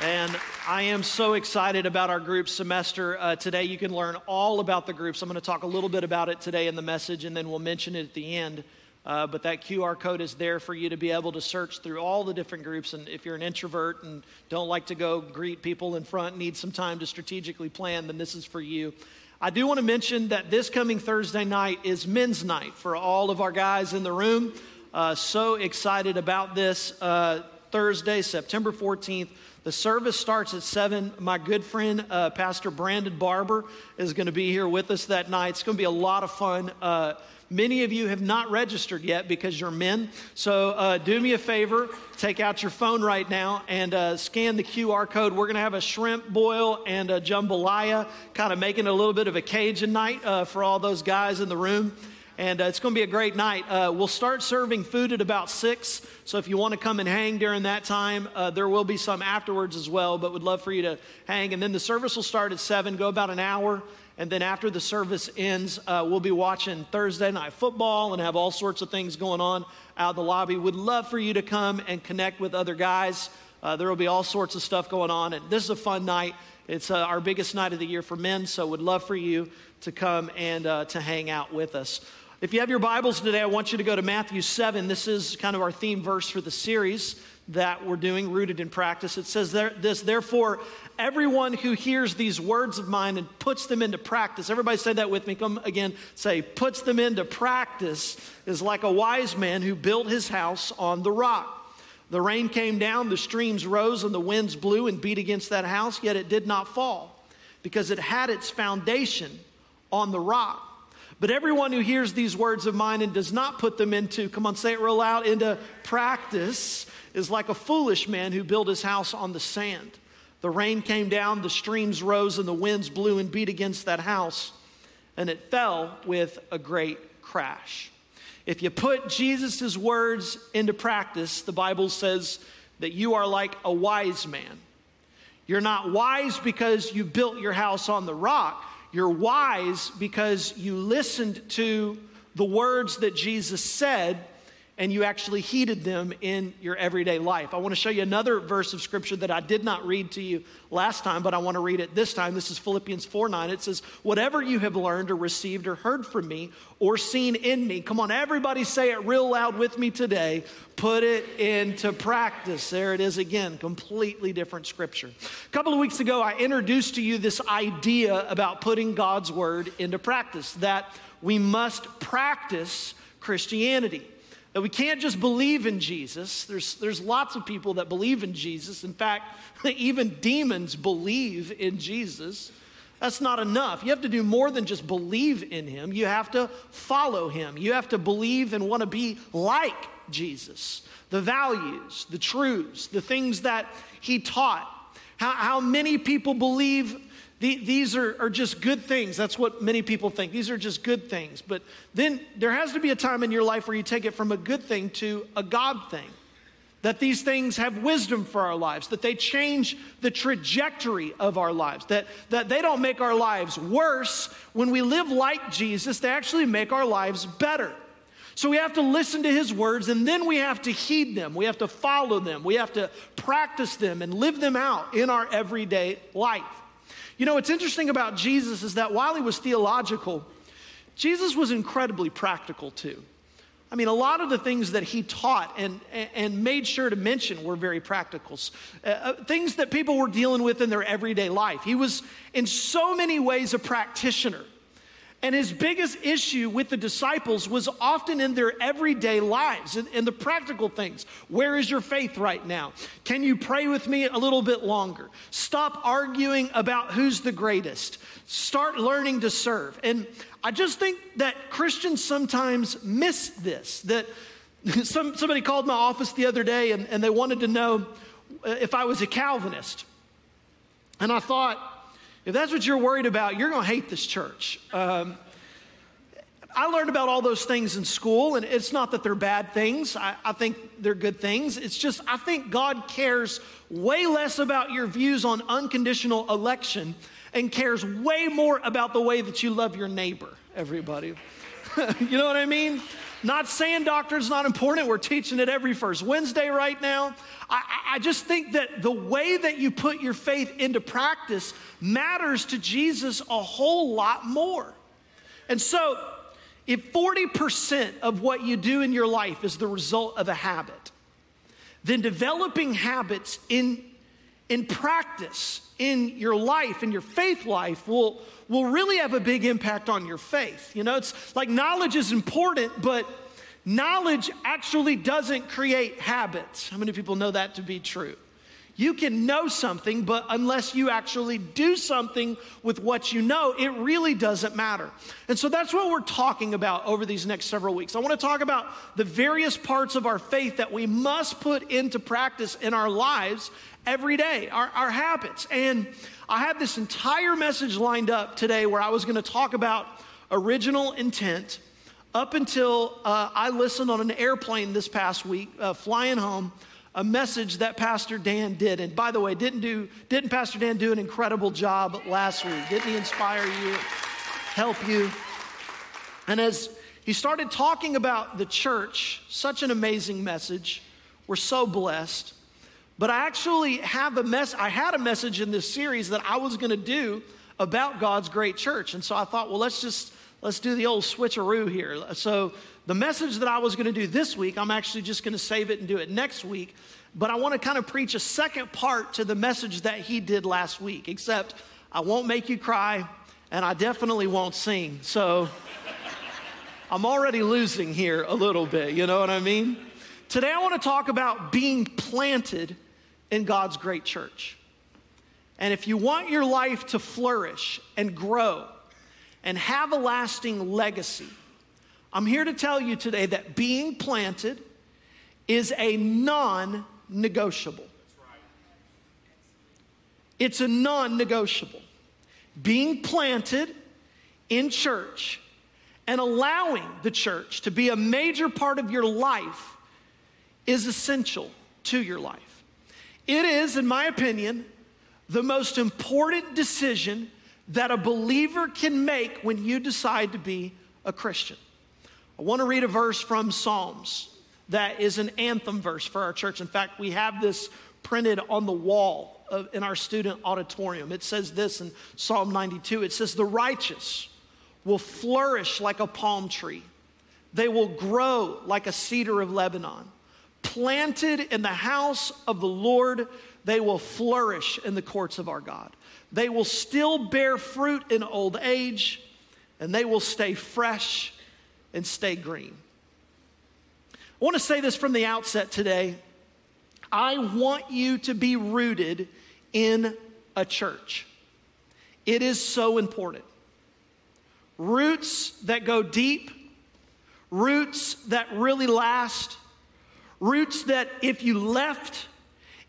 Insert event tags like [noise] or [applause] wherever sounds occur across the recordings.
And I am so excited about our group semester. Uh, today, you can learn all about the groups. I'm going to talk a little bit about it today in the message, and then we'll mention it at the end. Uh, but that QR code is there for you to be able to search through all the different groups. And if you're an introvert and don't like to go greet people in front, need some time to strategically plan, then this is for you. I do want to mention that this coming Thursday night is men's night for all of our guys in the room. Uh, so excited about this. Thursday, September 14th. The service starts at 7. My good friend, uh, Pastor Brandon Barber, is going to be here with us that night. It's going to be a lot of fun. Uh, many of you have not registered yet because you're men. So uh, do me a favor, take out your phone right now and uh, scan the QR code. We're going to have a shrimp boil and a jambalaya, kind of making a little bit of a Cajun night uh, for all those guys in the room and uh, it's going to be a great night. Uh, we'll start serving food at about 6, so if you want to come and hang during that time, uh, there will be some afterwards as well, but would love for you to hang. And then the service will start at 7, go about an hour, and then after the service ends, uh, we'll be watching Thursday night football and have all sorts of things going on out in the lobby. Would love for you to come and connect with other guys. Uh, there will be all sorts of stuff going on, and this is a fun night. It's uh, our biggest night of the year for men, so would love for you to come and to hang out with us. If you have your Bibles today, I want you to go to Matthew 7. This is kind of our theme verse for the series that we're doing, Rooted in Practice. It says there, this, therefore, everyone who hears these words of mine and puts them into practice, everybody say that with me. Come again, say, puts them into practice, is like a wise man who built his house on the rock. The rain came down, the streams rose, and the winds blew and beat against that house, yet it did not fall because it had its foundation on the rock. But everyone who hears these words of mine and does not put them into, come on, say it real loud, into practice is like a foolish man who built his house on the sand. The rain came down, the streams rose, and the winds blew and beat against that house, and it fell with a great crash. If you put Jesus' words into practice, the Bible says that you are like a wise man. You're not wise because you built your house on the rock. You're wise because you listened to the words that Jesus said and you actually heeded them in your everyday life. I want to show you another verse of scripture that I did not read to you last time, but I want to read it this time. This is Philippians 4 9. It says, Whatever you have learned or received or heard from me or seen in me, come on, everybody say it real loud with me today. Put it into practice. There it is again, completely different scripture. A couple of weeks ago, I introduced to you this idea about putting God's word into practice, that we must practice Christianity. That we can't just believe in Jesus. There's, there's lots of people that believe in Jesus. In fact, [laughs] even demons believe in Jesus. That's not enough. You have to do more than just believe in him. You have to follow him. You have to believe and want to be like Jesus. The values, the truths, the things that he taught. How, how many people believe the, these are, are just good things. That's what many people think. These are just good things. But then there has to be a time in your life where you take it from a good thing to a God thing. That these things have wisdom for our lives, that they change the trajectory of our lives, that, that they don't make our lives worse. When we live like Jesus, they actually make our lives better. So we have to listen to his words and then we have to heed them. We have to follow them. We have to practice them and live them out in our everyday life. You know, what's interesting about Jesus is that while he was theological, Jesus was incredibly practical too. I mean, a lot of the things that he taught and, and made sure to mention were very practical. Uh, uh, things that people were dealing with in their everyday life. He was, in so many ways, a practitioner. And his biggest issue with the disciples was often in their everyday lives, in, in, the practical things. Where is your faith right now? Can you pray with me a little bit longer? Stop arguing about who's the greatest. Start learning to serve. And I just think that Christians sometimes miss this. That [laughs] some, somebody called my office the other day and, and they wanted to know if I was a Calvinist. And I thought, if that's what you're worried about, you're going to hate this church. Um, I learned about all those things in school, and it's not that they're bad things. I, I, think they're good things. It's just, I think God cares way less about your views on unconditional election and cares way more about the way that you love your neighbor, everybody. [laughs] you know what I mean? Not saying doctrine's not important. We're teaching it every first Wednesday right now. I, I, just think that the way that you put your faith into practice matters to Jesus a whole lot more. And so, if 40% of what you do in your life is the result of a habit, then developing habits in, in practice in your life, in your faith life, will, will really have a big impact on your faith. You know, it's like knowledge is important, but knowledge actually doesn't create habits. How many people know that to be true? You can know something, but unless you actually do something with what you know, it really doesn't matter. And so that's what we're talking about over these next several weeks. I want to talk about the various parts of our faith that we must put into practice in our lives every day, our, our habits. And I had this entire message lined up today where I was going to talk about original intent up until uh, I listened on an airplane this past week, uh, flying home, a message that Pastor Dan did. And by the way, didn't do didn't Pastor Dan do an incredible job last week? Didn't he inspire you, help you? And as he started talking about the church, such an amazing message. We're so blessed. But I actually have a mess. I had a message in this series that I was going to do about God's great church, and so I thought, well, let's just let's do the old switcheroo here. So the message that I was going to do this week, I'm actually just going to save it and do it next week. But I want to kind of preach a second part to the message that he did last week. Except I won't make you cry, and I definitely won't sing. So [laughs] I'm already losing here a little bit. You know what I mean? Today I want to talk about being planted in God's great church. And if you want your life to flourish and grow and have a lasting legacy, I'm here to tell you today that being planted is a non negotiable. It's a non negotiable. Being planted in church and allowing the church to be a major part of your life is essential to your life. It is, in my opinion, the most important decision that a believer can make when you decide to be a Christian. I want to read a verse from Psalms that is an anthem verse for our church. In fact, we have this printed on the wall of, in our student auditorium. It says this in Psalm 92 it says, The righteous will flourish like a palm tree, they will grow like a cedar of Lebanon planted in the house of the Lord, they will flourish in the courts of our God. They will still bear fruit in old age, and they will stay fresh and stay green. I want to say this from the outset today. I want you to be rooted in a church. It is so important. Roots that go deep, roots that really last, Roots that if you left,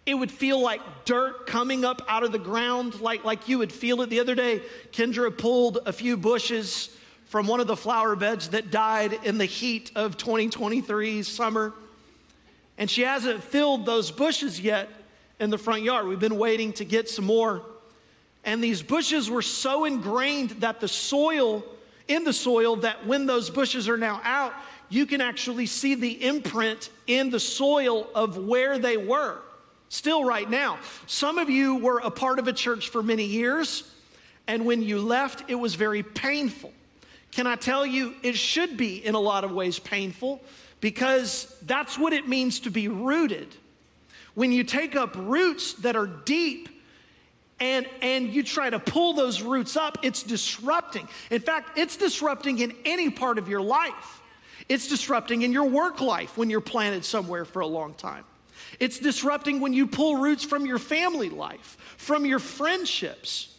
it would feel like dirt coming up out of the ground, like, like you would feel it. The other day, Kendra pulled a few bushes from one of the flower beds that died in the heat of 2023 summer. And she hasn't filled those bushes yet in the front yard. We've been waiting to get some more. And these bushes were so ingrained that the soil, in the soil, that when those bushes are now out, you can actually see the imprint in the soil of where they were, still right now. Some of you were a part of a church for many years, and when you left, it was very painful. Can I tell you, it should be in a lot of ways painful because that's what it means to be rooted. When you take up roots that are deep, and, and you try to pull those roots up, it's disrupting. In fact, it's disrupting in any part of your life. It's disrupting in your work life when you're planted somewhere for a long time. It's disrupting when you pull roots from your family life, from your friendships.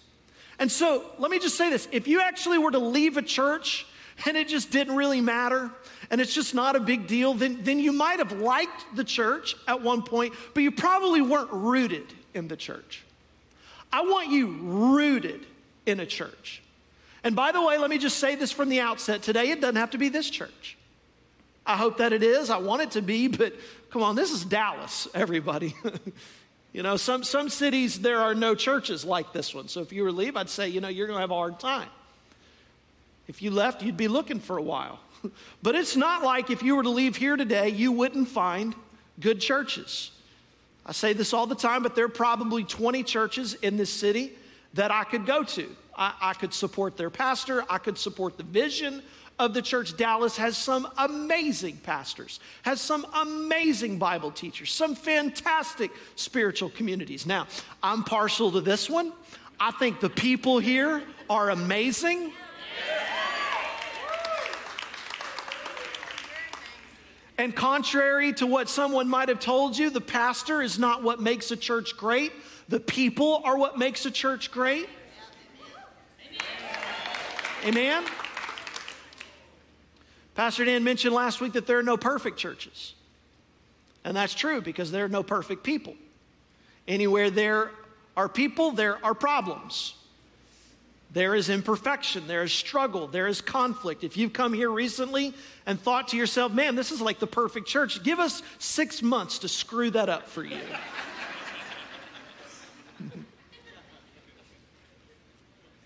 And so let me just say this if you actually were to leave a church and it just didn't really matter and it's just not a big deal, then, then you might have liked the church at one point, but you probably weren't rooted in the church. I want you rooted in a church. And by the way, let me just say this from the outset today it doesn't have to be this church. I hope that it is. I want it to be, but come on, this is Dallas, everybody. [laughs] you know, some, some cities, there are no churches like this one. So if you were to leave, I'd say, you know, you're going to have a hard time. If you left, you'd be looking for a while. [laughs] but it's not like if you were to leave here today, you wouldn't find good churches. I say this all the time, but there are probably 20 churches in this city that I could go to. I, I could support their pastor, I could support the vision of the church. Dallas has some amazing pastors, has some amazing Bible teachers, some fantastic spiritual communities. Now, I'm partial to this one. I think the people here are amazing. And contrary to what someone might have told you, the pastor is not what makes a church great. The people are what makes a church great. Amen? Pastor Dan mentioned last week that there are no perfect churches. And that's true because there are no perfect people. Anywhere there are people, there are problems. There is imperfection, there is struggle, there is conflict. If you've come here recently and thought to yourself, man, this is like the perfect church, give us six months to screw that up for you. [laughs]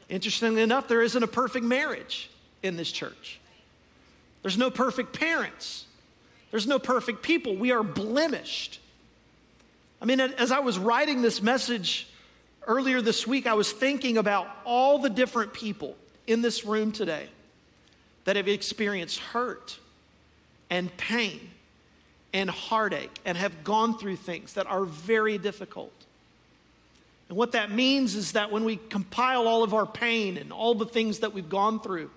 Interestingly enough, there isn't a perfect marriage in this church. There's no perfect parents. There's no perfect people. We are blemished. I mean, as I was writing this message earlier this week, I was thinking about all the different people in this room today that have experienced hurt and pain and heartache and have gone through things that are very difficult. And what that means is that when we compile all of our pain and all the things that we've gone through,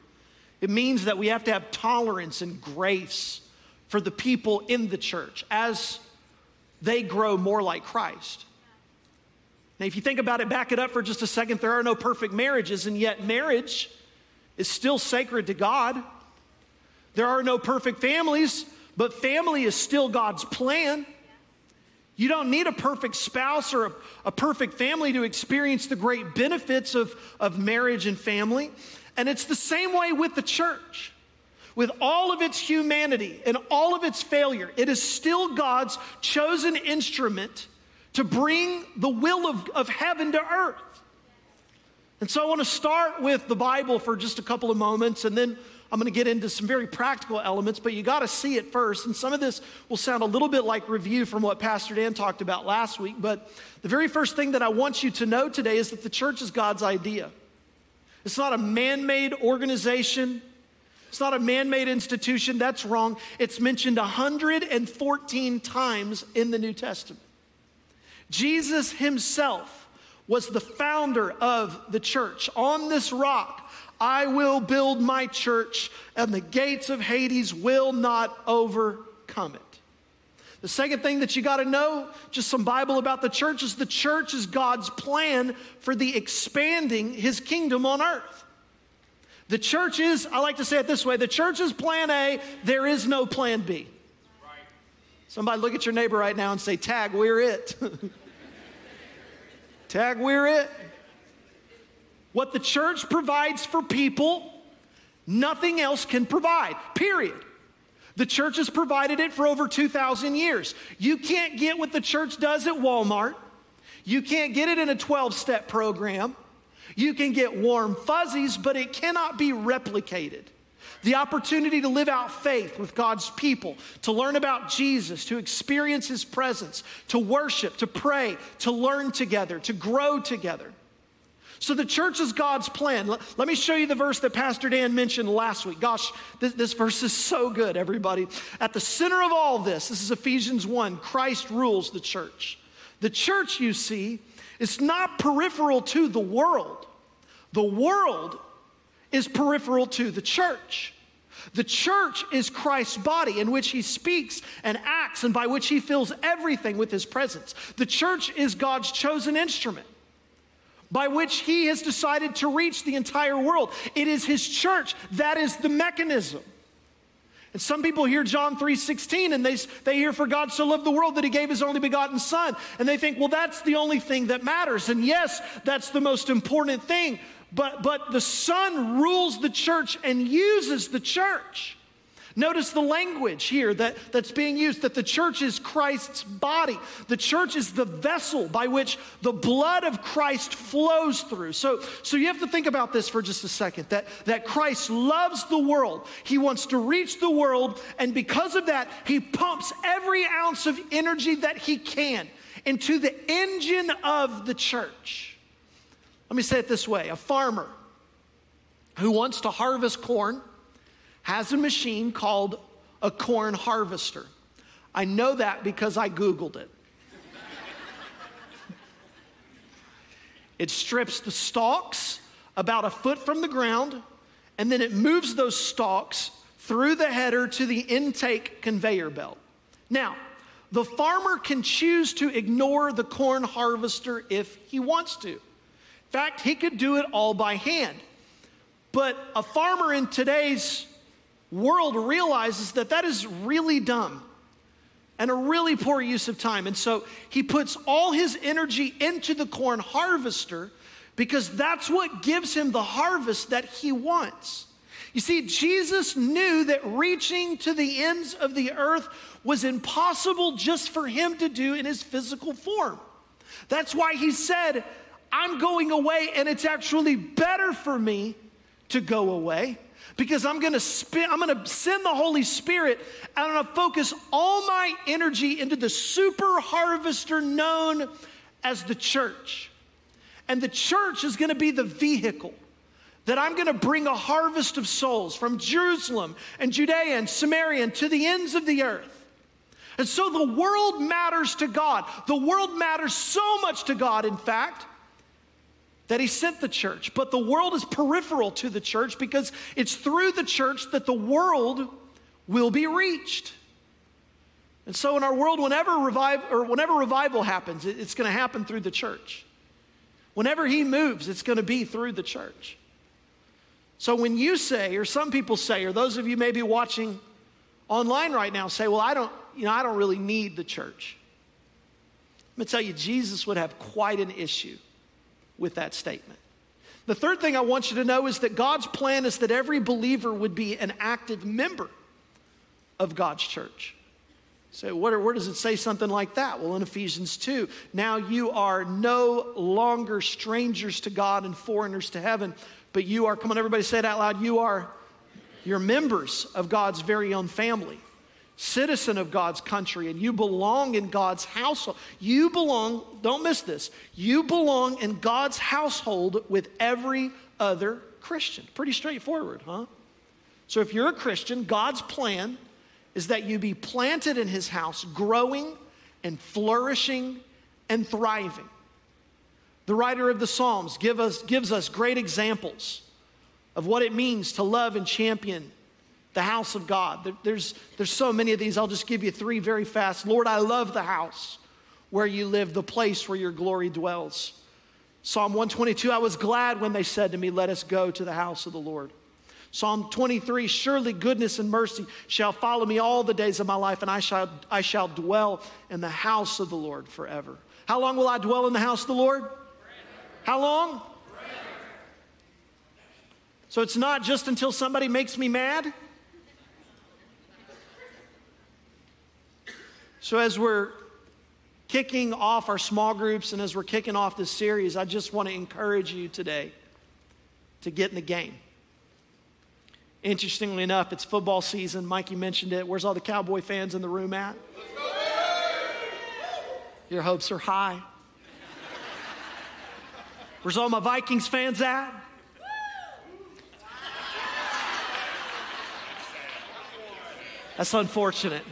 it means that we have to have tolerance and grace for the people in the church as they grow more like Christ. Now, if you think about it, back it up for just a second, there are no perfect marriages, and yet marriage is still sacred to God. There are no perfect families, but family is still God's plan. You don't need a perfect spouse or a, a, perfect family to experience the great benefits of, of marriage and family. And it's the same way with the church. With all of its humanity and all of its failure, it is still God's chosen instrument to bring the will of, of heaven to earth. And so I want to start with the Bible for just a couple of moments, and then I'm going to get into some very practical elements, but you got to see it first. And some of this will sound a little bit like review from what Pastor Dan talked about last week. But the very first thing that I want you to know today is that the church is God's idea. It's not a man made organization, it's not a man made institution. That's wrong. It's mentioned 114 times in the New Testament. Jesus himself was the founder of the church. On this rock, I will build my church, and the gates of Hades will not overcome it. The second thing that you got to know, just some Bible about the church, is the church is God's plan for the expanding his kingdom on earth. The church is, I like to say it this way the church is plan A, there is no plan B. Somebody look at your neighbor right now and say, Tag, we're it. [laughs] Tag, we're it. What the church provides for people, nothing else can provide, period. The church has provided it for over 2,000 years. You can't get what the church does at Walmart. You can't get it in a 12 step program. You can get warm fuzzies, but it cannot be replicated the opportunity to live out faith with God's people, to learn about Jesus, to experience his presence, to worship, to pray, to learn together, to grow together. So the church is God's plan. Let, me show you the verse that Pastor Dan mentioned last week. Gosh, this, this verse is so good, everybody. At the center of all this, this is Ephesians 1 Christ rules the church. The church, you see, is not peripheral to the world, the world is peripheral to the church. The church is Christ's body in which he speaks and acts and by which he fills everything with his presence. The church is God's chosen instrument by which he has decided to reach the entire world. It is his church that is the mechanism. And some people hear John 3:16 and they, they hear for God so loved the world that he gave his only begotten son and they think well that's the only thing that matters and yes that's the most important thing but, but the Son rules the church and uses the church. Notice the language here that, that's being used that the church is Christ's body. The church is the vessel by which the blood of Christ flows through. So, so you have to think about this for just a second that, that Christ loves the world. He wants to reach the world, and because of that, he pumps every ounce of energy that he can into the engine of the church. Let me say it this way a farmer who wants to harvest corn has a machine called a corn harvester. I know that because I Googled it. it strips the stalks about a foot from the ground, and then it moves those stalks through the header to the intake conveyor belt. Now, the farmer can choose to ignore the corn harvester if he wants to. In fact, he could do it all by hand. But a farmer in today's world realizes that that is really dumb and a really poor use of time. And so he puts all his energy into the corn harvester because that's what gives him the harvest that he wants. You see, Jesus knew that reaching to the ends of the earth was impossible just for him to do in his physical form. That's why he said, I'm going away, and it's actually better for me to go away because I'm going to spin, I'm going to send the Holy Spirit and I'm going to focus all my energy into the super harvester known as the church. And the church is going to be the vehicle that I'm going to bring a harvest of souls from Jerusalem and Judea and Samaria and to the ends of the earth. And so the world matters to God. The world matters so much to God, in fact, that he sent the church. But the world is peripheral to the church because it's through the church that the world will be reached. And so in our world, whenever revive or whenever revival happens, it's going to happen through the church. Whenever he moves, it's going to be through the church. So when you say, or some people say, or those of you maybe watching online right now say, well, I don't, you know, I don't really need the church. Let me tell you, Jesus would have quite an issue with that statement. The third thing I want you to know is that God's plan is that every believer would be an active member of God's church. So, what, where does it say something like that? Well, in Ephesians 2, now you are no longer strangers to God and foreigners to heaven, but you are, come on, everybody say it out loud, you are, you're members of God's very own family citizen of God's country and you belong in God's household. You belong, don't miss this, you belong in God's household with every other Christian. Pretty straightforward, huh? So if you're a Christian, God's plan is that you be planted in his house, growing and flourishing and thriving. The writer of the Psalms give us, gives us great examples of what it means to love and champion the house of God. There's, there's so many of these. I'll just give you three very fast. Lord, I love the house where you live, the place where your glory dwells. Psalm 122, I was glad when they said to me, Let us go to the house of the Lord. Psalm 23, surely goodness and mercy shall follow me all the days of my life, and I shall, I shall dwell in the house of the Lord forever. How long will I dwell in the house of the Lord? Forever. How long? Forever. So it's not just until somebody makes me mad. So, as we're kicking off our small groups and as we're kicking off this series, I just want to encourage you today to get in the game. Interestingly enough, it's football season. Mikey mentioned it. Where's all the Cowboy fans in the room at? Your hopes are high. Where's all my Vikings fans at? That's unfortunate.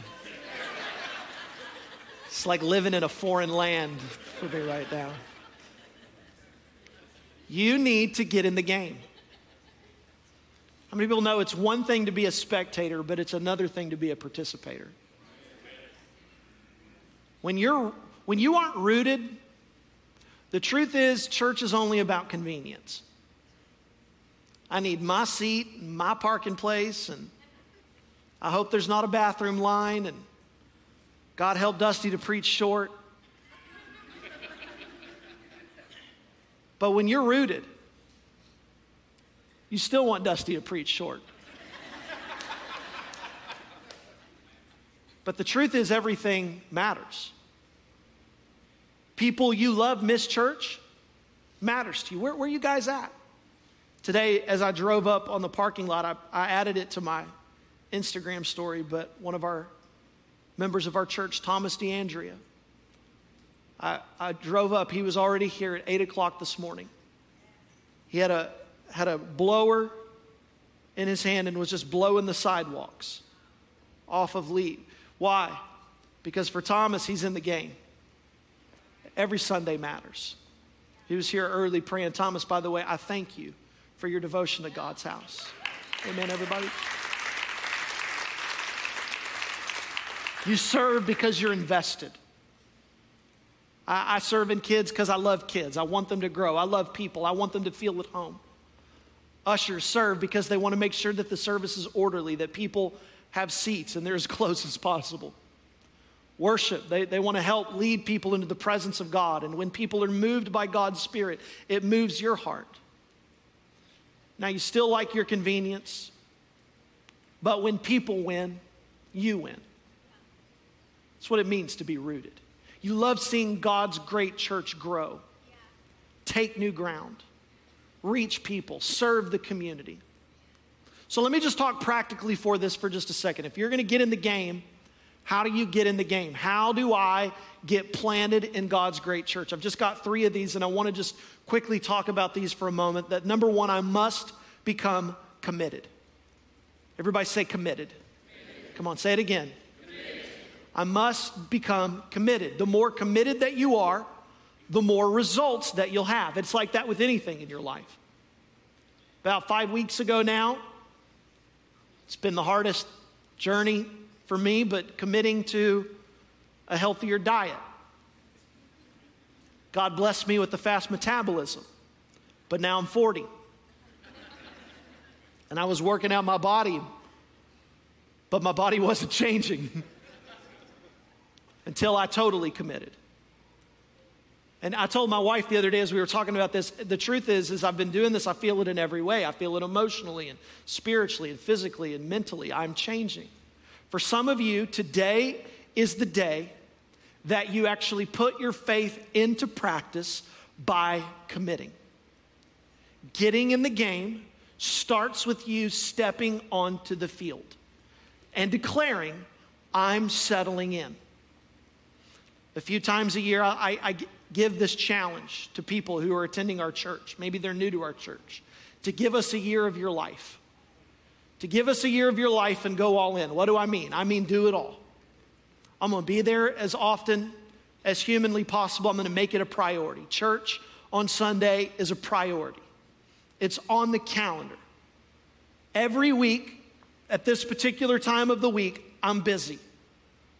It's like living in a foreign land for me right now. You need to get in the game. How many people know it's one thing to be a spectator, but it's another thing to be a participator? When, you're, when you aren't rooted, the truth is, church is only about convenience. I need my seat, my parking place, and I hope there's not a bathroom line, and God help Dusty to preach short. But when you're rooted, you still want Dusty to preach short. But the truth is, everything matters. People you love miss church matters to you. Where, where are you guys at? Today, as I drove up on the parking lot, I, I added it to my Instagram story, but one of our members of our church, Thomas DeAndrea, I, I drove up. He was already here at 8 o'clock this morning. He had a, had a blower in his hand and was just blowing the sidewalks off of Lee. Why? Because for Thomas, he's in the game. Every Sunday matters. He was here early praying. Thomas, by the way, I thank you for your devotion to God's house. Amen, everybody. You serve because you're invested. I, I serve in kids because I love kids. I want them to grow. I love people. I want them to feel at home. Ushers serve because they want to make sure that the service is orderly, that people have seats and they're as [laughs] close as possible. Worship, they, they want to help lead people into the presence of God. And when people are moved by God's Spirit, it moves your heart. Now, you still like your convenience, but when people win, you win. That's what it means to be rooted. You love seeing God's great church grow, take new ground, reach people, serve the community. So let me just talk practically for this for just a second. If you're going to get in the game, how do you get in the game? How do I get planted in God's great church? I've just got three of these, and I want to just quickly talk about these for a moment. That number one, I must become committed. Everybody say committed. committed. Come on, say it again. I must become committed. The more committed that you are, the more results that you'll have. It's like that with anything in your life. About five weeks ago now, it's been the hardest journey for me, but committing to a healthier diet. God blessed me with the fast metabolism, but now I'm 40. And I was working out my body, but my body [laughs] wasn't changing until I totally committed. And I told my wife the other day as we were talking about this, the truth is, is I've been doing this, I feel it in every way. I feel it emotionally and spiritually and physically and mentally. I'm changing. For some of you, today is the day that you actually put your faith into practice by committing. Getting in the game starts with you stepping onto the field and declaring, I'm settling in. A few times a year, I, I, give this challenge to people who are attending our church. Maybe they're new to our church. To give us a year of your life. To give us a year of your life and go all in. What do I mean? I mean, do it all. I'm going to be there as often as humanly possible. I'm going to make it a priority. Church on Sunday is a priority, it's on the calendar. Every week, at this particular time of the week, I'm busy.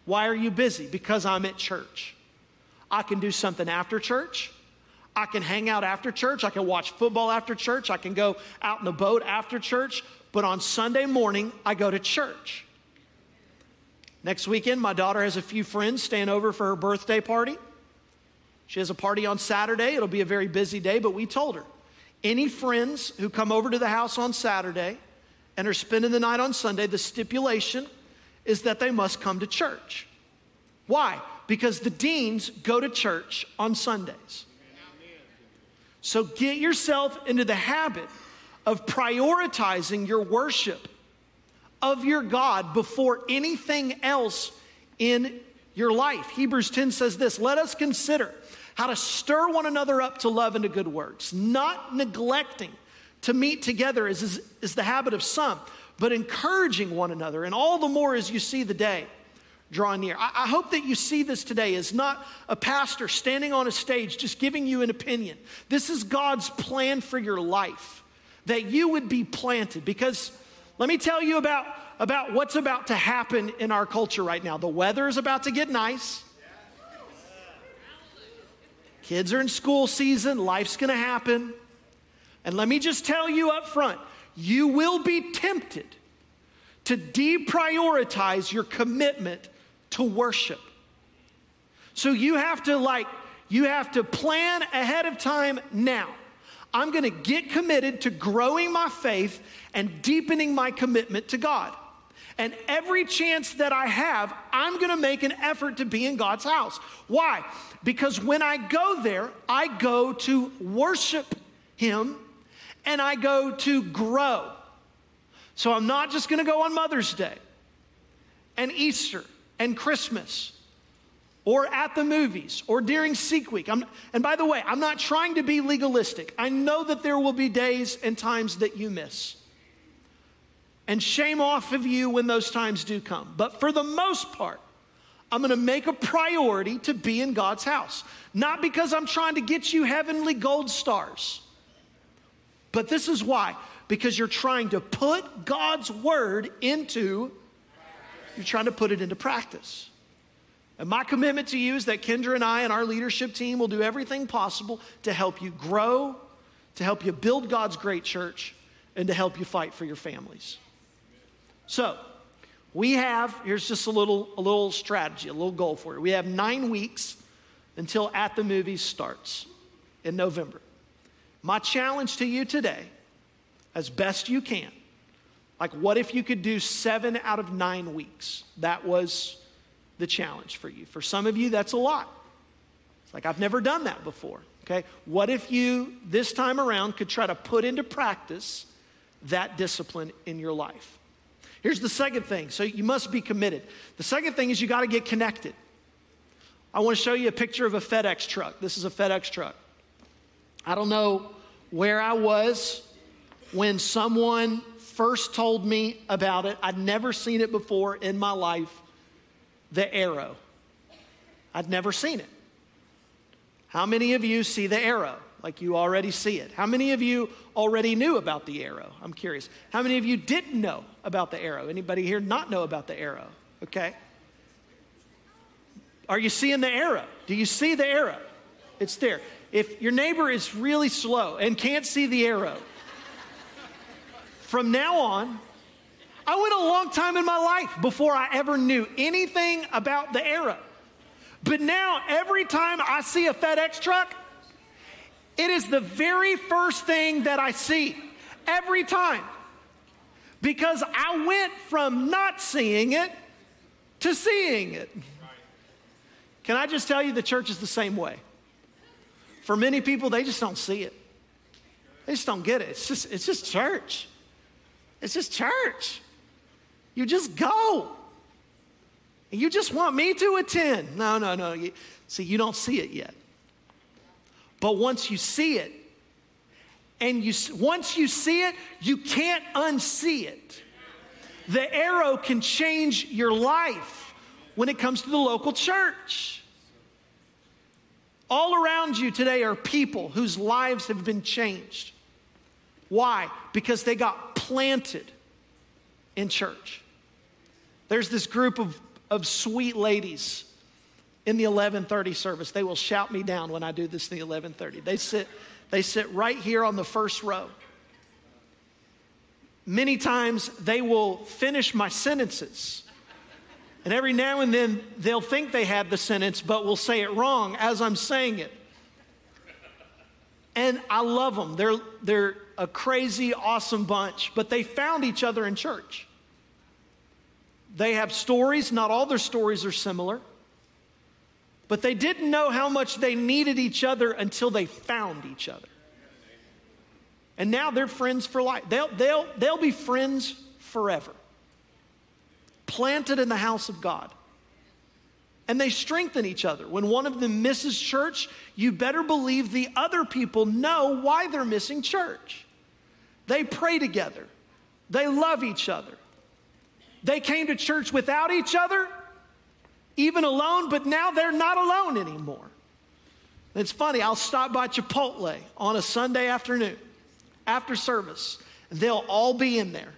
Why are you busy? Because I'm at church. I can do something after church. I can hang out after church. I can watch football after church. I can go out in the boat after church. But on Sunday morning, I go to church. Next weekend, my daughter has a few friends staying over for her birthday party. She has a party on Saturday. It'll be a very busy day, but we told her any friends who come over to the house on Saturday and are spending the night on Sunday, the stipulation is that they must come to church. Why? Because the Deans go to church on Sundays. So get yourself into the habit of prioritizing your worship of your God before anything else in your life. Hebrews 10 says this let us consider how to stir one another up to love and to good works, not neglecting to meet together as is, is the habit of some, but encouraging one another, and all the more as you see the day drawing near. I, I hope that you see this today as not a pastor standing on a stage just giving you an opinion. This is God's plan for your life, that you would be planted because let me tell you about, about what's about to happen in our culture right now. The weather is about to get nice. Kids are in school season, life's gonna happen. And let me just tell you up front you will be tempted to deprioritize your commitment to worship. So you have to, like, you have to plan ahead of time now. I'm to get committed to growing my faith and deepening my commitment to God. And every chance that I have, I'm gonna make an effort to be in God's house. Why? Because when I go there, I go to worship Him and I go to grow. So I'm not just gonna go on Mother's Day and Easter and Christmas or at the movies or during Seek Week. I'm, and by the way, I'm not trying to be legalistic. I know that there will be days and times that you miss. And shame off of you when those times do come. But for the most part, I'm gonna make a priority to be in God's house. Not because I'm trying to get you heavenly gold stars, but this is why. Because you're trying to put God's word into, you're trying to put it into practice. And my commitment to you is that Kendra and I and our leadership team will do everything possible to help you grow, to help you build God's great church, and to help you fight for your families. So, we have, here's just a little, a little strategy, a little goal for you. We have nine weeks until At the Movies starts in November. My challenge to you today, as best you can, like what if you could do seven out of nine weeks? That was the challenge for you. For some of you, that's a lot. It's like, I've never done that before. Okay? What if you, this time around, could try to put into practice that discipline in your life? Here's the second thing. So you must be committed. The second thing is you got to get connected. I want to show you a picture of a FedEx truck. This is a FedEx truck. I don't know where I was when someone first told me about it. I'd never seen it before in my life the arrow. I'd never seen it. How many of you see the arrow? Like you already see it. How many of you already knew about the arrow? I'm curious. How many of you didn't know about the arrow? Anybody here not know about the arrow? Okay. Are you seeing the arrow? Do you see the arrow? It's there. If your neighbor is really slow and can't see the arrow, from now on, I went a long time in my life before I ever knew anything about the arrow. But now, every time I see a FedEx truck, it is the very first thing that I see. Every time. Because I went from not seeing it to seeing it. Can I just tell you, the church is the same way. For many people, they just don't see it. They just don't get it. It's just, it's just church. It's just church. You just go. And you just want me to attend. No, no, no. See, you don't see it yet. But once you see it, and you once you see it, you can't unsee it. The arrow can change your life when it comes to the local church. All around you today are people whose lives have been changed. Why? Because they got planted in church. There's this group of, of sweet ladies in the 1130 service. They will shout me down when I do this in the 1130. They sit, they sit right here on the first row. Many times they will finish my sentences. And every now and then they'll think they have the sentence, but will say it wrong as I'm saying it. And I love them. They're, they're a crazy, awesome bunch, but they found each other in church. They have stories, not all their stories are similar, but they didn't know how much they needed each other until they found each other. And now they're friends for life. They'll, they'll, they'll be friends forever, planted in the house of God. And they strengthen each other. When one of them misses church, you better believe the other people know why they're missing church. They pray together, they love each other. They came to church without each other, even alone, but now they're not alone anymore. It's funny, I'll stop by Chipotle on a Sunday afternoon after service, and they'll all be in there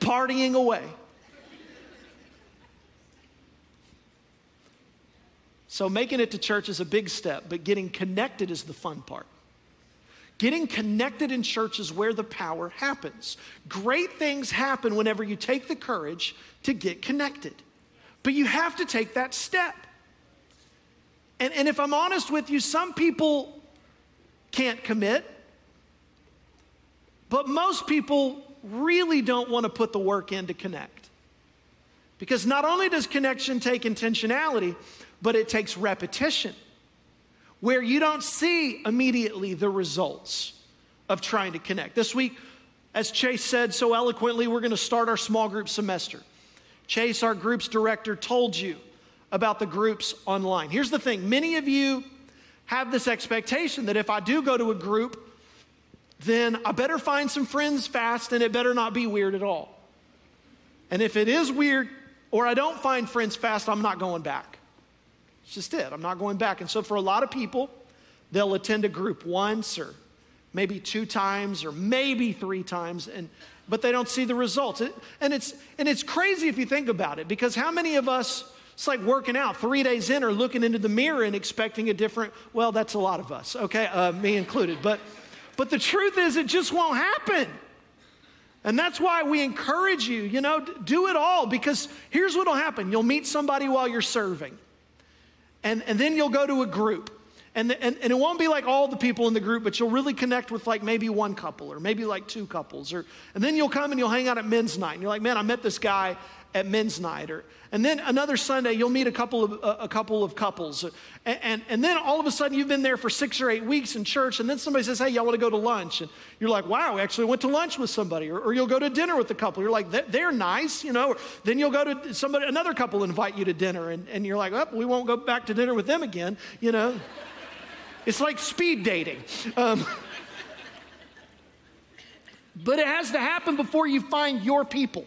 partying away. So, making it to church is a big step, but getting connected is the fun part. Getting connected in church is where the power happens. Great things happen whenever you take the courage to get connected. But you have to take that step. And, and if I'm honest with you, some people can't commit, but most people really don't want to put the work in to connect. Because not only does connection take intentionality, but it takes repetition, where you don't see immediately the results of trying to connect. This week, as Chase said so eloquently, we're going to start our small group semester. Chase, our group's director, told you about the groups online. Here's the thing many of you have this expectation that if I do go to a group, then I better find some friends fast and it better not be weird at all. And if it is weird or I don't find friends fast, I'm not going back. It's just it. I'm not going back. And so for a lot of people, they'll attend a group once or maybe two times or maybe three times and but they don't see the results. It, and it's and it's crazy if you think about it because how many of us it's like working out three days in or looking into the mirror and expecting a different, well, that's a lot of us, okay, uh, me included. But, but the truth is, it just won't happen. And that's why we encourage you, you know, do it all because here's what will happen you'll meet somebody while you're serving, and, and then you'll go to a group. And, and, and, it won't be like all the people in the group, but you'll really connect with like maybe one couple or maybe like two couples. Or, and then you'll come and you'll hang out at men's night. And you're like, man, I met this guy at men's night. Or, and then another Sunday, you'll meet a couple of, a, couple of couples. And, and, and, then all of a sudden, you've been there for six or eight weeks in church. And then somebody says, hey, y'all want to go to lunch? And you're like, wow, I actually went to lunch with somebody. Or, or you'll go to dinner with a couple. You're like, they're nice, you know. Or then you'll go to somebody, another couple invite you to dinner. And, and you're like, oh, we won't go back to dinner with them again, you know. it's like speed dating. Um, [laughs] but it has to happen before you find your people.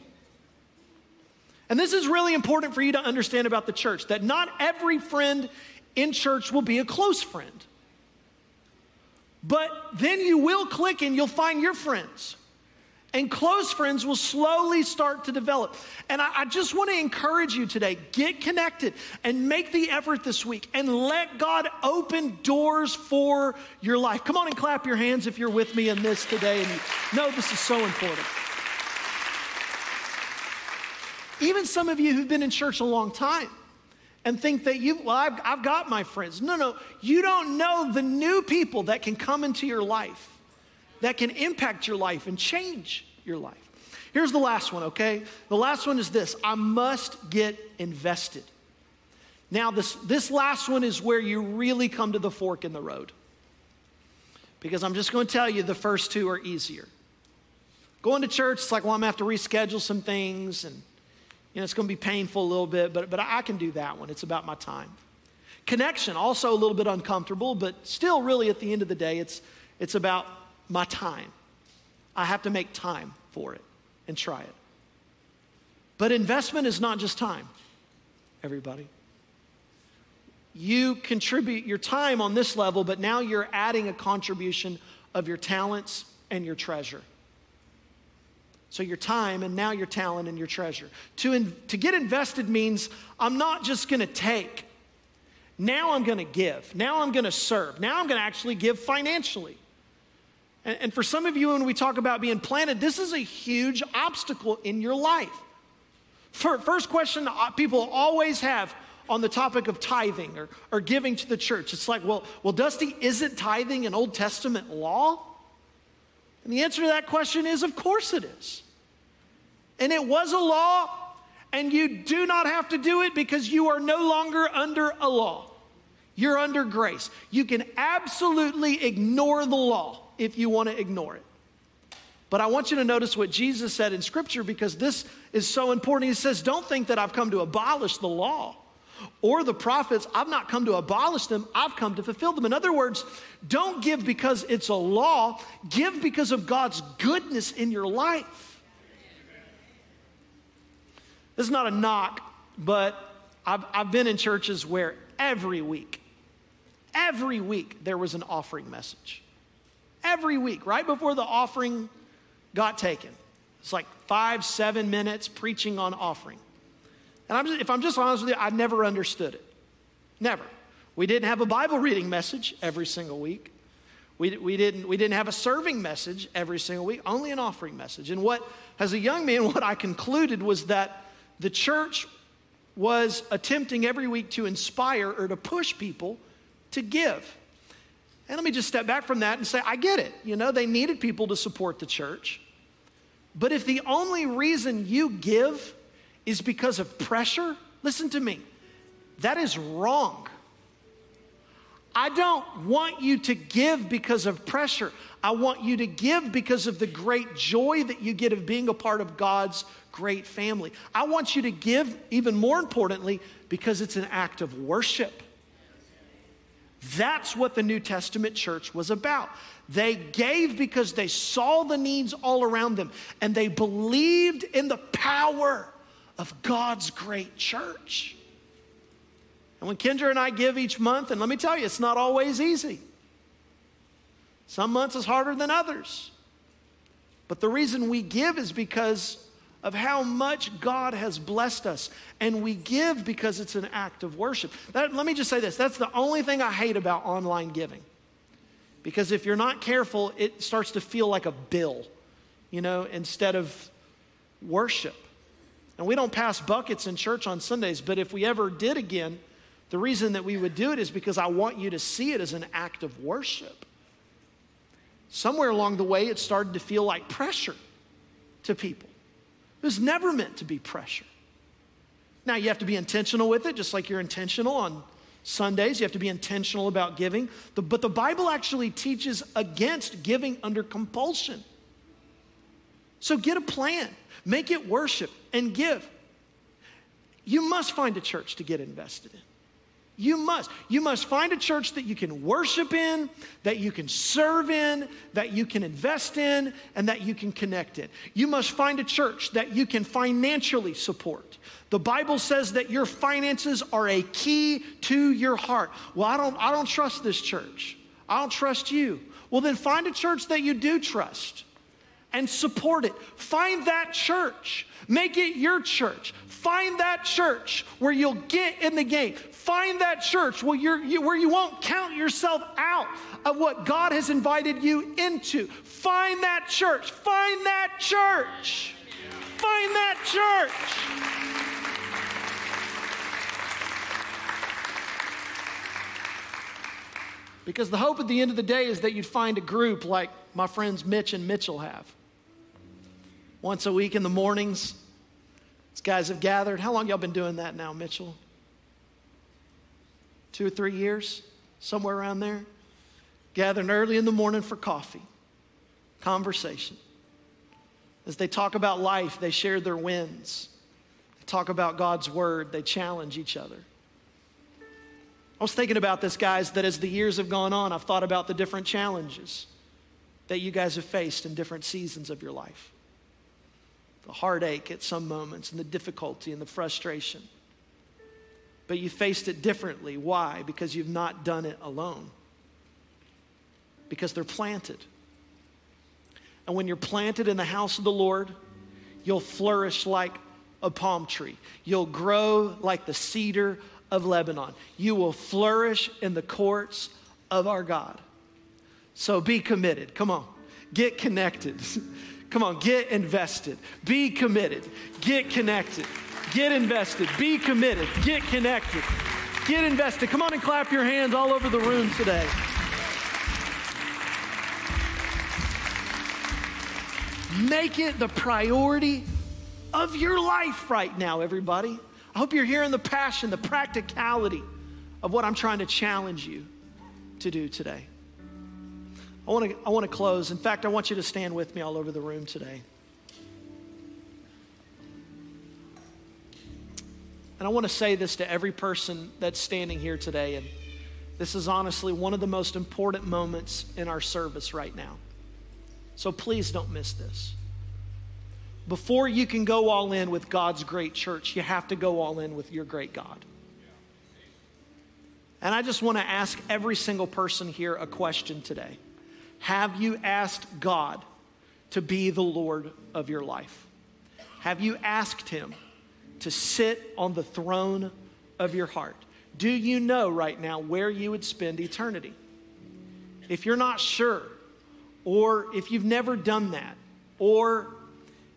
And this is really important for you to understand about the church that not every friend in church will be a close friend. But then you will click and you'll find your friends. And close friends will slowly start to develop. And I, I, just want to encourage you today get connected and make the effort this week and let God open doors for your life. Come on and clap your hands if you're with me in this today and you know this is so important. Even some of you who've been in church a long time and think that you, well, I've, I've got my friends. No, no, you don't know the new people that can come into your life, that can impact your life and change your life. Here's the last one, okay? The last one is this I must get invested. Now, this, this last one is where you really come to the fork in the road. Because I'm just going to tell you the first two are easier. Going to church, it's like, well, I'm going to have to reschedule some things and you know, it's going to be painful a little bit, but, but I can do that one. It's about my time. Connection, also a little bit uncomfortable, but still, really, at the end of the day, it's, it's about my time. I have to make time for it and try it. But investment is not just time, everybody. You contribute your time on this level, but now you're adding a contribution of your talents and your treasure. So your time and now your talent and your treasure. To, in, to get invested means I'm not just gonna take. Now I'm gonna give. Now I'm gonna serve. Now I'm gonna actually give financially. And, and for some of you, when we talk about being planted, this is a huge obstacle in your life. For, first question uh, people always have on the topic of tithing or, or giving to the church. It's like, well, well, Dusty, isn't tithing an Old Testament law? And the answer to that question is of course it is. And it was a law, and you do not have to do it because you are no longer under a law. You're under grace. You can absolutely ignore the law if you want to ignore it. But I want you to notice what Jesus said in Scripture because this is so important. He says, Don't think that I've come to abolish the law or the prophets. I've not come to abolish them, I've come to fulfill them. In other words, don't give because it's a law, give because of God's goodness in your life. This is not a knock, but I've, I've been in churches where every week, every week, there was an offering message. Every week, right before the offering got taken. It's like five, seven minutes preaching on offering. And I'm just, if I'm just honest with you, I never understood it. Never. We didn't have a Bible reading message every single week. We, we, didn't, we didn't have a serving message every single week, only an offering message. And what, as a young man, [laughs] what I concluded was that the church was attempting every week to inspire or to push people to give. And let me just step back from that and say, I get it. You know, they needed people to support the church. But if the only reason you give is because of pressure, listen to me, that is wrong. I don't want you to give because of pressure. I want you to give because of the great joy that you get of being a part of God's great family. I want you to give, even more importantly, because it's an act of worship. That's what the New Testament church was about. They gave because they saw the needs all around them and they believed in the power of God's great church. And when Kendra and I give each month, and let me tell you, it's not always easy. Some months is harder than others. But the reason we give is because of how much God has blessed us. And we give because it's an act of worship. That, let me just say this that's the only thing I hate about online giving. Because if you're not careful, it starts to feel like a bill, you know, instead of worship. And we don't pass buckets in church on Sundays, but if we ever did again, the reason that we would do it is because I want you to see it as an act of worship. Somewhere along the way, it started to feel like pressure to people. It was never meant to be pressure. Now, you have to be intentional with it, just like you're intentional on Sundays. You have to be intentional about giving. But the Bible actually teaches against giving under compulsion. So get a plan, make it worship, and give. You must find a church to get invested in. You must. You must find a church that you can worship in, that you can serve in, that you can invest in, and that you can connect in. You must find a church that you can financially support. The Bible says that your finances are a key to your heart. Well, I don't, I don't trust this church. I don't trust you. Well, then find a church that you do trust and support it. Find that church. Make it your church. Find that church where you'll get in the game. Find that church where, you're, you, where you won't count yourself out of what God has invited you into. Find that church. Find that church. Find that church. Because the hope at the end of the day is that you'd find a group like my friends Mitch and Mitchell have. Once a week in the mornings, these guys have gathered. How long y'all been doing that now, Mitchell? two or three years, somewhere around there, gathering early in the morning for coffee, conversation. As they talk about life, they share their wins. They talk about God's word, they challenge each other. I was thinking about this, guys, that as the years have gone on, I've thought about the different challenges that you guys have faced in different seasons of your life. The heartache at some moments, and the difficulty and the frustration but you faced it differently. Why? Because you've not done it alone. Because they're planted. And when you're planted in the house of the Lord, you'll flourish like a palm tree. You'll grow like the cedar of Lebanon. You will flourish in the courts of our God. So be committed. Come on, get connected. [laughs] Come on, get invested. Be committed. Get connected. Get invested. Be committed. Get connected. Get invested. Come on and clap your hands all over the room today. Make it the priority of your life right now, everybody. I hope you're hearing the passion, the practicality of what I'm trying to challenge you to do today. I want to, I want to close. In fact, I want you to stand with me all over the room today. And I want to say this to every person that's standing here today. And this is honestly one of the most important moments in our service right now. So please don't miss this. Before you can go all in with God's great church, you have to go all in with your great God. And I just want to ask every single person here a question today. Have you asked God to be the Lord of your life? Have you asked Him to sit on the throne of your heart. Do you know right now where you would spend eternity? If you're not sure, or if you've never done that, or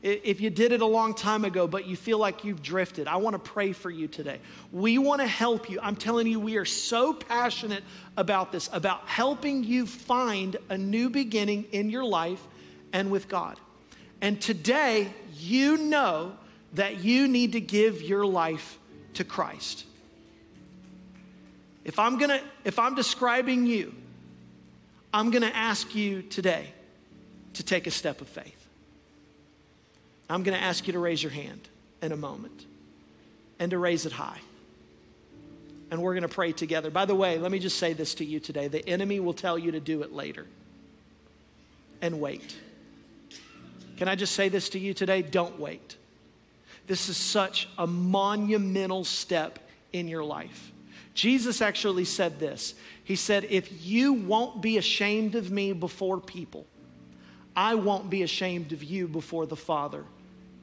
if you did it a long time ago, but you feel like you've drifted, I want to pray for you today. We want to help you. I'm telling you, we are so passionate about this, about helping you find a new beginning in your life and with God. And today, you know that you need to give your life to Christ. If I'm gonna, if I'm describing you, I'm gonna ask you today to take a step of faith. I'm gonna ask you to raise your hand in a moment and to raise it high. And we're gonna pray together. By the way, let me just say this to you today the enemy will tell you to do it later and wait. Can I just say this to you today? Don't wait. This is such a monumental step in your life. Jesus actually said this. He said, If you won't be ashamed of me before people, I won't be ashamed of you before the Father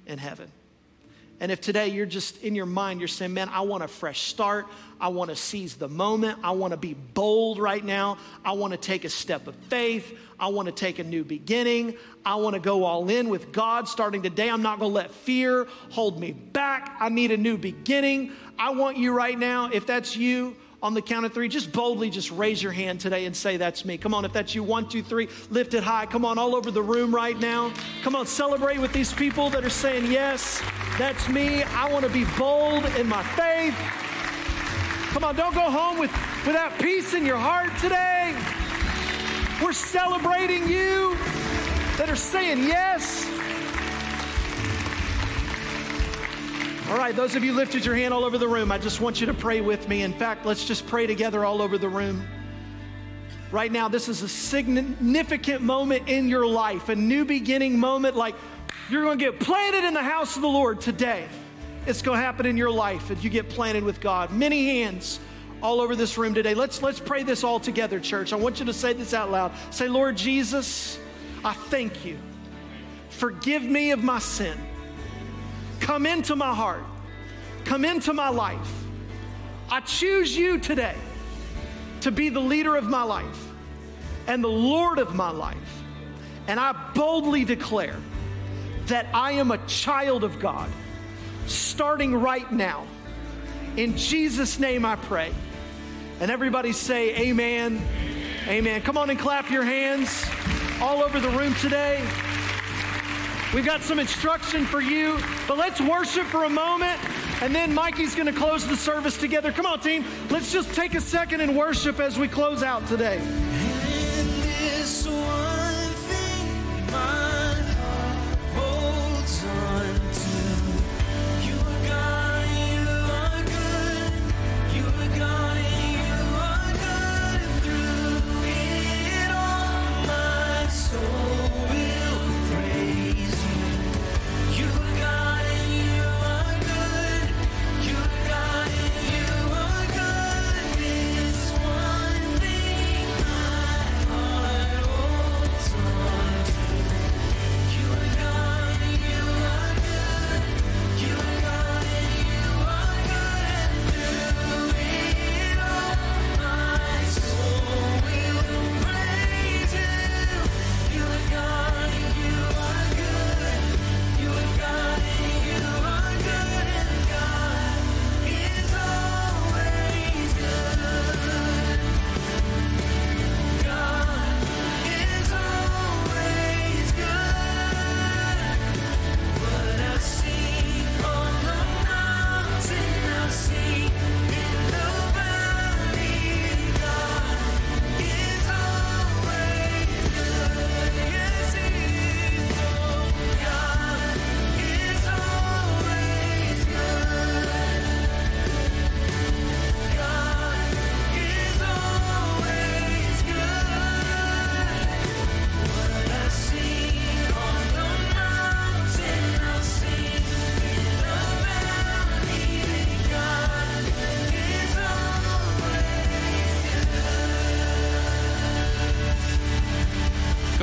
in heaven. And if today you're just in your mind, you're saying, man, I want a fresh start. I want to seize the moment. I want to be bold right now. I want to take a step of faith. I want to take a new beginning. I want to go all in with God starting today. I'm not going to let fear hold me back. I need a new beginning. I want you right now, if that's you, on the count of three, just boldly just raise your hand today and say, That's me. Come on, if that's you, one, two, three, lift it high. Come on, all over the room right now. Come on, celebrate with these people that are saying, Yes, that's me. I want to be bold in my faith. Come on, don't go home with, with that peace in your heart today. We're celebrating you that are saying yes. All right, those of you lifted your hand all over the room, I just want you to pray with me. In fact, let's just pray together all over the room. Right now, this is a significant moment in your life, a new beginning moment like you're going to get planted in the house of the Lord today. It's going to happen in your life if you get planted with God. Many hands all over this room today. Let's let's pray this all together, church. I want you to say this out loud. Say, "Lord Jesus, I thank you. Forgive me of my sin." Come into my heart, come into my life. I choose you today to be the leader of my life and the Lord of my life. And I boldly declare that I am a child of God starting right now. In Jesus' name I pray. And everybody say, Amen. Amen. Come on and clap your hands all over the room today. We've got some instruction for you, but let's worship for a moment. And then Mikey's going to close the service together. Come on, team. Let's just take a second and worship as we close out today.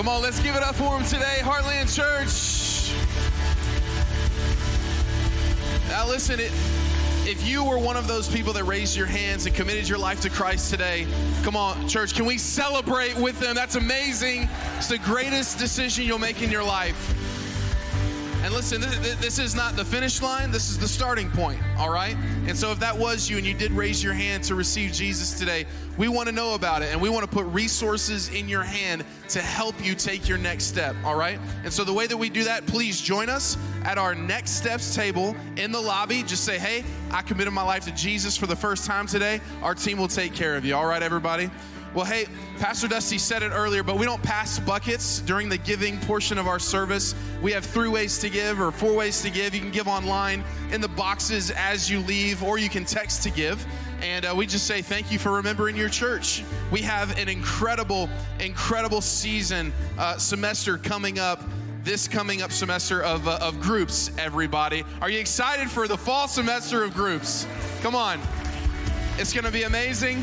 Come on, let's give it up for him today, Heartland Church. Now, listen, if you were one of those people that raised your hands and committed your life to Christ today, come on, church, can we celebrate with them? That's amazing. It's the greatest decision you'll make in your life. And listen, this, is not the finish line, this is the starting point, all right? And so if that was you and you did raise your hand to receive Jesus today, we want to know about it and we want to put resources in your hand to help you take your next step, all right? And so the way that we do that, please join us at our next steps table in the lobby. Just say, hey, I committed my life to Jesus for the first time today. Our team will take care of you, all right, everybody? Well, hey, Pastor Dusty said it earlier, but we don't pass buckets during the giving portion of our service. We have three ways to give or four ways to give. You can give online in the boxes as you leave, or you can text to give. And uh, we just say thank you for remembering your church. We have an incredible, incredible season, uh, semester coming up this coming up semester of, uh, of groups, everybody. Are you excited for the fall semester of groups? Come on. It's going to be amazing.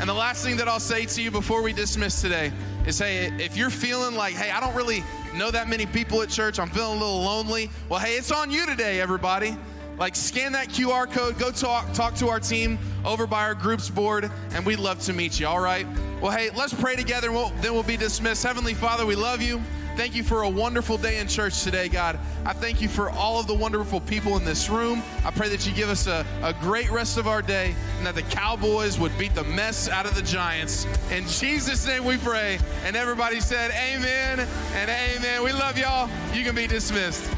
And the last thing that I'll say to you before we dismiss today is hey, if you're feeling like, hey, I don't really know that many people at church, I'm feeling a little lonely, well, hey, it's on you today, everybody. Like, scan that QR code, go talk, talk to our team over by our groups board, and we'd love to meet you, all right? Well, hey, let's pray together, and we'll, then we'll be dismissed. Heavenly Father, we love you. Thank you for a wonderful day in church today, God. I thank you for all of the wonderful people in this room. I pray that you give us a, a great rest of our day and that the Cowboys would beat the mess out of the Giants. In Jesus' name we pray. And everybody said, Amen and Amen. We love y'all. You can be dismissed.